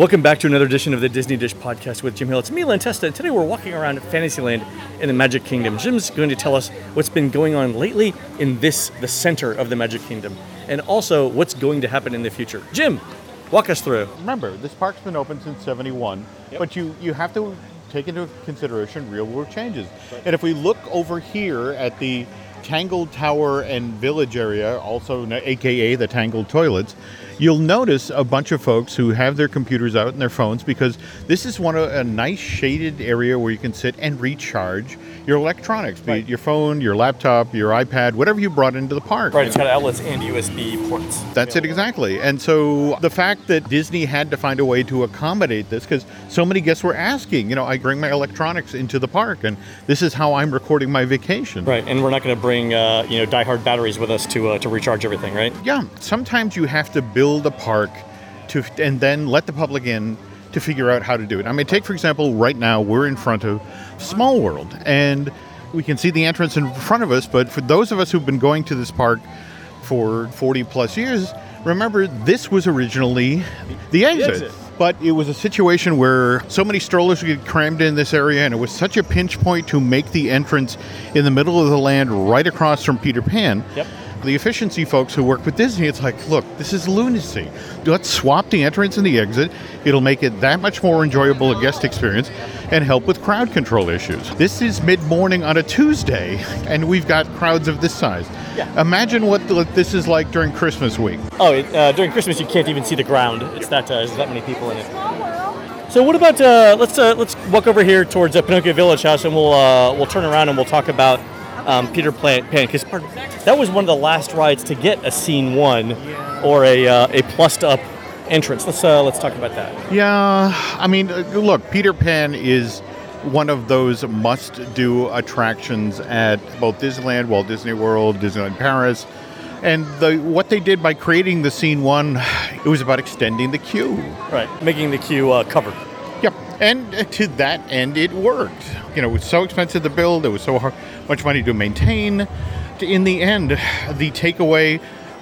Welcome back to another edition of the Disney Dish podcast with Jim Hill. It's me, Len Testa, and today we're walking around Fantasyland in the Magic Kingdom. Jim's going to tell us what's been going on lately in this, the center of the Magic Kingdom, and also what's going to happen in the future. Jim, walk us through. Remember, this park's been open since 71, Yep. but you, you have to take into consideration real world changes. And if we look over here at the Tangled Tower and Village area, also aka the Tangled Toilets, you'll notice a bunch of folks who have their computers out and their phones because this is one of a nice shaded area where you can sit and recharge your electronics, be Right. it your phone, your laptop, your iPad, whatever you brought into the park. Right, it's got outlets and USB ports. That's it exactly. And so the fact that Disney had to find a way to accommodate this, because so many guests were asking, you know, I bring my electronics into the park, and this is how I'm recording my vacation. Right, and we're not going to bring uh, you know diehard batteries with us to uh, to recharge everything, right? Yeah, sometimes you have to build a park to, and then let the public in to figure out how to do it. I mean, take for example, right now we're in front of Small World, and we can see the entrance in front of us. But for those of us who've been going to this park for 40 plus years, remember this was originally the exit. exit. But it was a situation where so many strollers would get crammed in this area, and it was such a pinch point to make the entrance in the middle of the land right across from Peter Pan. Yep. The efficiency folks who work with Disney, it's like, look, this is lunacy. Let's swap the entrance and the exit. It'll make it that much more enjoyable a guest experience and help with crowd control issues. This is mid morning on a Tuesday, and we've got crowds of this size. Yeah. Imagine what the, this is like during Christmas week. Oh, uh, during Christmas you can't even see the ground. It's that uh, there's that many people in it. So what about uh, let's uh, let's walk over here towards uh, Pinocchio Village House, and we'll uh, we'll turn around and we'll talk about um, Peter Pan because that was one of the last rides to get a scene one or a uh, a plussed up entrance. Let's uh, let's talk about that. Yeah, I mean, uh, look, Peter Pan is one of those must-do attractions at both Disneyland, Walt Disney World, Disneyland Paris. And the what they did by creating the scene one, it was about extending the queue. Right, making the queue uh, covered. And to that end, it worked. You know, it was so expensive to build, it was so hard, much money to maintain. In the end, the takeaway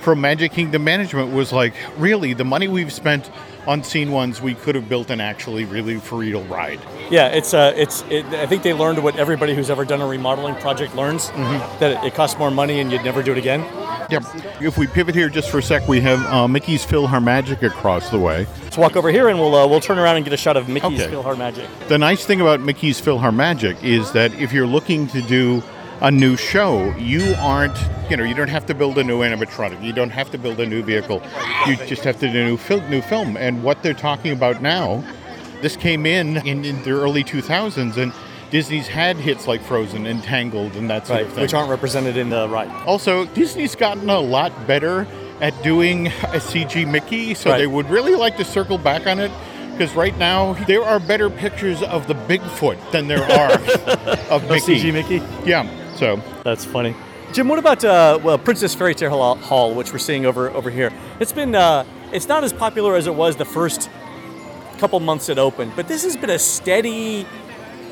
from Magic Kingdom management was like, really, the money we've spent on scene ones, we could have built an actually really for real ride. Yeah, it's uh, it's. It, I think they learned what everybody who's ever done a remodeling project learns that it, it costs more money and you'd never do it again. Yep. If we pivot here just for a sec, we have uh, Mickey's PhilharMagic across the way. Let's walk over here and we'll uh, we'll turn around and get a shot of Mickey's Okay. PhilharMagic. The nice thing about Mickey's PhilharMagic is that if you're looking to do a new show, you aren't, you know, you don't have to build a new animatronic. You don't have to build a new vehicle. You just have to do a new, fil- new film. And what they're talking about now, this came in, in in the early 2000s, and Disney's had hits like Frozen and Tangled and that sort Right, of thing. which aren't represented in the ride. Also, Disney's gotten a lot better at doing a CG Mickey, so Right. they would really like to circle back on it. Because right now, there are better pictures of the Bigfoot than there are of Mickey. CG Mickey. Yeah, so That's funny. Jim, what about uh, well, Princess Fairy Tale Hall- Hall, which we're seeing over over here? It's been uh, it's not as popular as it was the first couple months it opened, but this has been a steady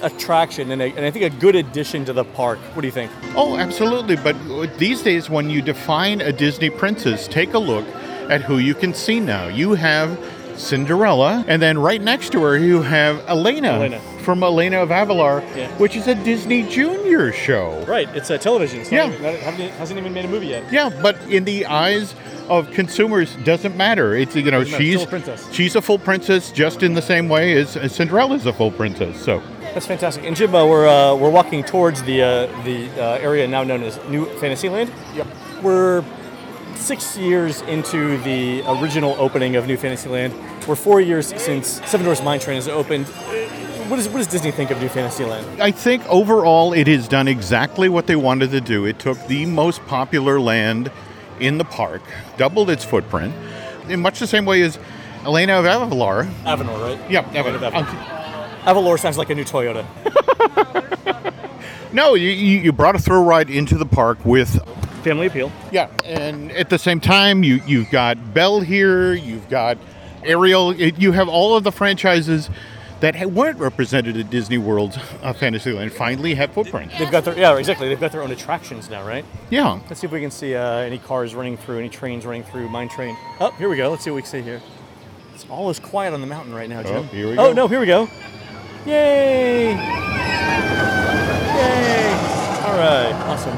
attraction and, a, and I think a good addition to the park. What do you think? Oh, absolutely. But these days, when you define a Disney princess, take a look at who you can see now. You have Cinderella, and then right next to her, you have Elena, Elena. From Elena of Avalor, Yeah. which is a Disney Junior show. Right, it's a television. It's Yeah. not not- hasn't even made a movie yet. Yeah, but in the eyes of consumers, doesn't matter. It's you know Doesn't she's a princess. she's a full princess just in the same way as, as Cinderella's a full princess. So That's fantastic. And Jim, uh, we're uh, we're walking towards the uh, the uh, area now known as New Fantasyland. Yep. We're six years into the original opening of New Fantasyland. We're four years since Seven Dwarfs Mine Train has opened. What, is, what does Disney think of New Fantasyland? I think overall it has done exactly what they wanted to do. It took the most popular land in the park, doubled its footprint, in much the same way as Elena of Avalor. Avenor, right? Yeah, Avenor. Avenor. Avalor sounds like a new Toyota. No, you, you you brought a thrill ride into the park with Family appeal. Yeah, and at the same time, you you've got Belle here, you've got Ariel, it, you have all of the franchises that weren't represented at Disney World's uh, Fantasyland finally have footprints. They've got their yeah, exactly. They've got their own attractions now, right? Yeah, Let's see if we can see uh, any cars running through, any trains running through Mine Train. Oh, here we go. Let's see what we can see here. It's all is quiet on the mountain right now, Jim. Oh, here we go. Oh no, here we go. Yay! Yay! All right, awesome.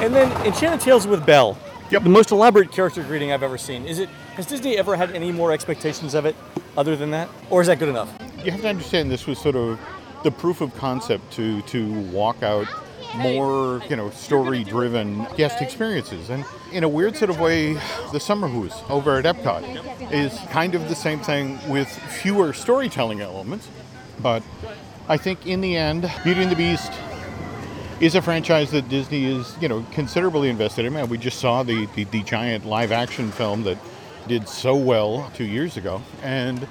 And then Enchanted Tales with Belle. Yep. The most elaborate character greeting I've ever seen. Is it? Has Disney ever had any more expectations of it, other than that, or is that good enough? You have to understand this was sort of the proof of concept to to walk out more, you know, story-driven guest experiences. And in a weird sort of way, the Sommerhus over at Epcot is kind of the same thing with fewer storytelling elements. But I think in the end, Beauty and the Beast is a franchise that Disney is, you know, considerably invested in. And we just saw the, the, the giant live action film that did so well two years ago. And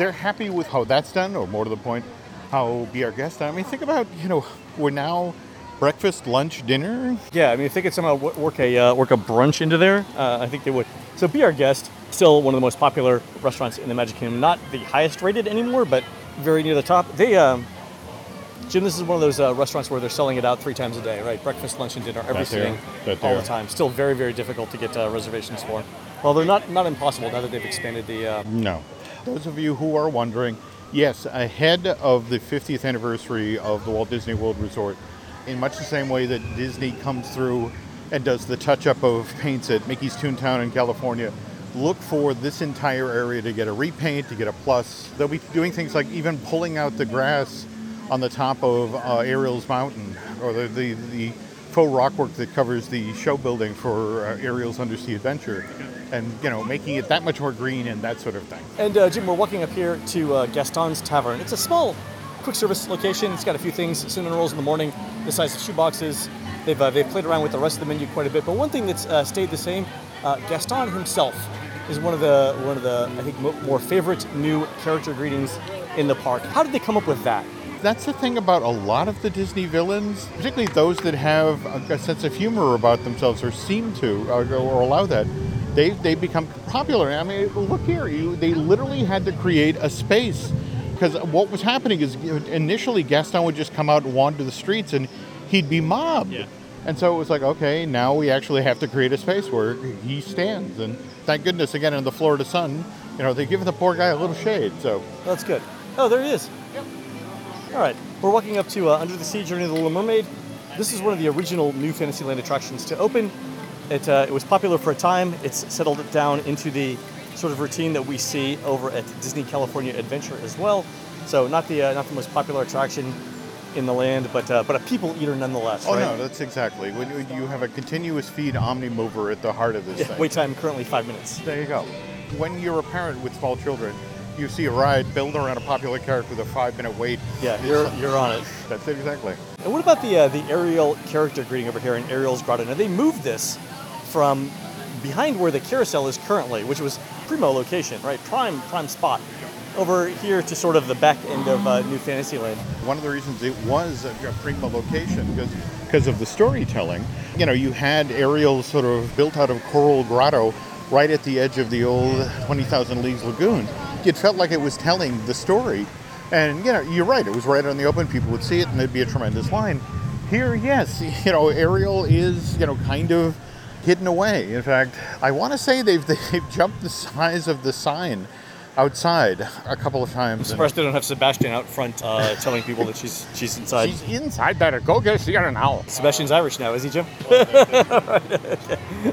they're happy with how that's done, or more to the point, how Be Our Guest. done. I mean, think about, you know, we're now breakfast, lunch, dinner. Yeah, I mean, if they could somehow work a uh, work a brunch into there, uh, I think they would. So, be our guest. Still one of the most popular restaurants in the Magic Kingdom. Not the highest rated anymore, but very near the top. They, um, Jim, this is one of those uh, restaurants where they're selling it out three times a day, right? Breakfast, lunch, and dinner, every That there, sitting, all the time. Still very, very difficult to get uh, reservations for. Well, they're not not impossible now that they've expanded the. Uh, No. Those of you who are wondering, yes, ahead of the 50th anniversary of the Walt Disney World Resort, in much the same way that Disney comes through and does the touch up of paints at Mickey's Toontown in California, look for this entire area to get a repaint, to get a plus. They'll be doing things like even pulling out the grass on the top of uh, Ariel's Mountain or the, the, the faux rockwork that covers the show building for uh, Ariel's Undersea Adventure. And, you know, making it that much more green and that sort of thing. And uh, Jim, we're walking up here to uh, Gaston's Tavern. It's a small, quick service location. It's got a few things, cinnamon rolls in the morning, the size of shoe boxes. They've, uh, they've played around with the rest of the menu quite a bit. But one thing that's uh, stayed the same, uh, Gaston himself is one of the one of the I think more favorite new character greetings in the park. How did they come up with that? That's the thing about a lot of the Disney villains, particularly those that have a, a sense of humor about themselves or seem to or, or allow that. They they become popular. I mean, look here, you they literally had to create a space because what was happening is initially Gaston would just come out and wander the streets and he'd be mobbed. Yeah. And so it was like, okay, now we actually have to create a space where he stands. And thank goodness, again, in the Florida sun, you know, they give the poor guy a little shade. So That's good. Oh, there he is. All right, we're walking up to uh, Under the Sea Journey of the Little Mermaid. This is one of the original New Fantasyland attractions to open. It, uh, it was popular for a time. It's settled down into the sort of routine that we see over at Disney California Adventure as well. So not the uh, not the most popular attraction in the land, but uh, but a people eater nonetheless. Oh right? no, that's exactly. When you- have a continuous feed Omnimover at the heart of this Yeah, thing. wait time currently five minutes. There you go. When you're a parent with small children, you see a ride built around a popular character with a five-minute wait. Yeah, you're you're on it. That's it exactly. And what about the uh, the Ariel character greeting over here in Ariel's Grotto? Now they moved this from behind where the carousel is currently, which was primo location, right? Prime prime spot. Over here to sort of the back end of uh, New Fantasyland. One of the reasons it was a, a prima location because because of the storytelling. You know, you had Ariel sort of built out of coral grotto right at the edge of the old 20,000 Leagues Lagoon. It felt like it was telling the story. And, you know, you're right, it was right on the open. People would see it and there'd be a tremendous line. Here, yes, you know, Ariel is, you know, kind of hidden away. In fact, I want to say they've, they've jumped the size of the sign outside a couple of times. Surprised they don't have Sebastian out front uh, telling people that she's she's inside. She's inside there. Go get her owl. Sebastian's Irish now, is he, Jim?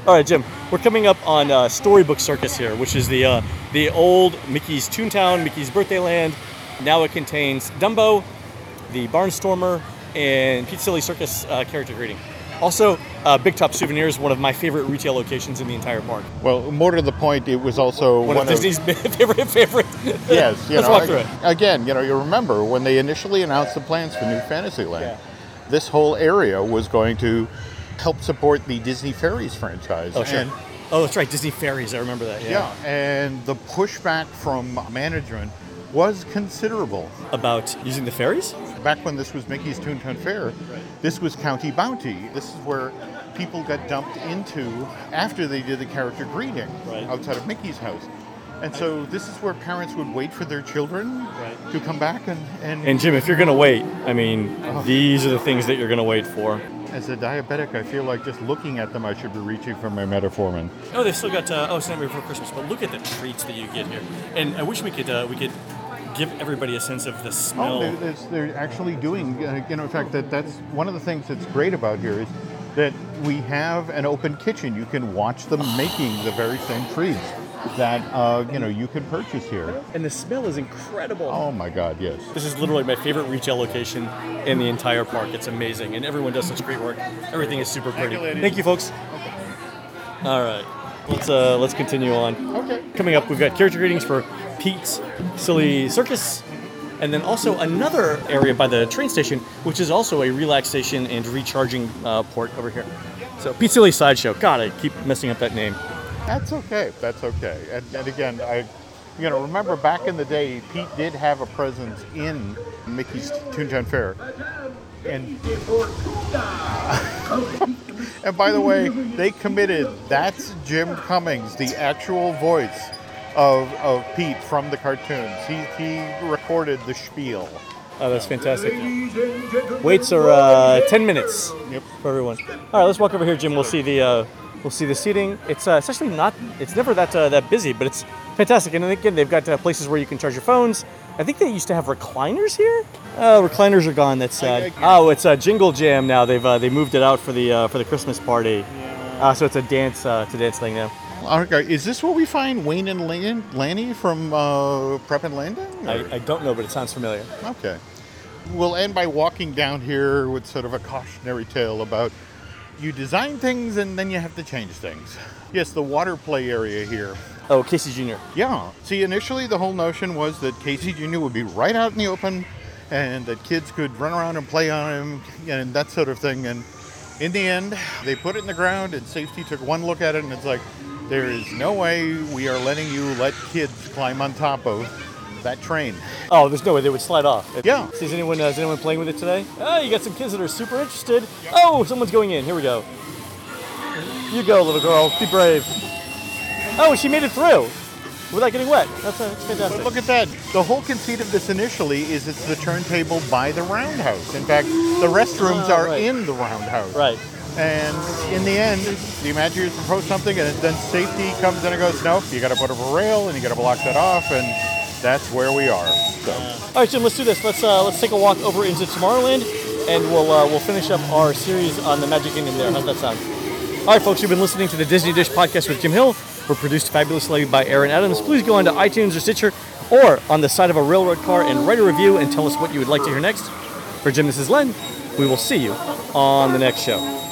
All right, Jim. We're coming up on uh, Storybook Circus here, which is the uh, the old Mickey's Toontown, Mickey's Birthday Land. Now it contains Dumbo, the Barnstormer, and Pete Silly Circus uh, character greeting. Also, uh, Big Top Souvenirs, is one of my favorite retail locations in the entire park. Well, more to the point, it was also One, of Disney's favorite favorite. yes, you Let's know, walk through it. again, you know, you remember when they initially announced the plans for New Fantasyland, Yeah. this whole area was going to help support the Disney Fairies franchise. Oh, sure. And, oh, that's right, Disney Fairies. I remember that. yeah, and the pushback from management was considerable. About using the fairies? Back when this was Mickey's Toontown Fair, this was County Bounty. This is where people got dumped into after they did the character greeting Right. outside of Mickey's house. And so this is where parents would wait for their children to come back and, and, And Jim, if you're gonna wait, I mean, these are the things that you're gonna wait for. as a diabetic, I feel like just looking at them, I should be reaching for my metformin. Oh, they've still got. Uh, oh, it's Nightmare Before Christmas. But look at the treats that you get here. And I wish we could uh, we could give everybody a sense of the smell. Oh, they're, they're actually doing, uh, you know, in fact, that that's one of the things that's great about here is that we have an open kitchen. You can watch them making the very same treats that, uh, you know, you can purchase here. and the smell is incredible. Oh my God, yes. This is literally my favorite retail location in the entire park. It's amazing, and everyone does such great work. Everything is super pretty. Thank you, folks. All right, let's uh, let's continue on. Okay. Coming up, we've got character greetings for Pete's Silly Circus, and then also another area by the train station, which is also a relaxation and recharging uh, port over here. So Pete's Silly Sideshow. God, I keep messing up that name. That's okay. That's okay. And, and again, I, you know, remember back in the day, Pete did have a presence in Mickey's Toontown Fair. And, and by the way, they committed. That's Jim Cummings, the actual voice of, of Pete from the cartoons. He, he recorded the spiel. Oh, that's fantastic. Waits are uh, 10 minutes Yep. for everyone. All right, let's walk over here, Jim. We'll see the uh, we'll see the seating. It's uh, it's actually not. It's never that uh, that busy, but it's fantastic. And again, they've got uh, places where you can charge your phones. I think they used to have recliners here. Oh, recliners are gone. That's sad. Oh, it's a Jingle Jam now. They've uh, they moved it out for the uh, for the Christmas party. Uh, so it's a dance uh, it's a dance thing now. Okay, is this where we find Wayne and Lan- Lanny from uh, Prep and Landing? I, I don't know, but it sounds familiar. Okay. We'll end by walking down here with sort of a cautionary tale about you design things and then you have to change things. Yes, the water play area here. Oh, Casey Jr. Yeah. See, initially the whole notion was that Casey Jr. would be right out in the open and that kids could run around and play on him and that sort of thing. And in the end, they put it in the ground and safety took one look at it and it's like, there is no way we are letting you let kids climb on top of that train. Oh, there's no way they would slide off. Yeah. Is anyone, uh, is anyone playing with it today? Oh, you got some kids that are super interested. Oh, someone's going in. Here we go. You go, little girl. Be brave. Oh, she made it through without getting wet. That's, uh, that's fantastic. But look at that. The whole conceit of this initially is it's the turntable by the roundhouse. In fact, the restrooms Oh, are right. in the roundhouse. Right. And in the end, the Imagineers propose something, and then safety comes in and goes, nope, you got to put up a rail, and you got to block that off, and that's where we are. So, All right, Jim. Let's do this. Let's uh, let's take a walk over into Tomorrowland, and we'll uh, we'll finish up our series on the Magic Kingdom there. How's that sound? All right, folks. You've been listening to the Disney Dish podcast with Jim Hill. We're produced fabulously by Aaron Adams. Please go onto iTunes or Stitcher, or on the side of a railroad car and write a review and tell us what you would like to hear next. For Jim, this is Len. We will see you on the next show.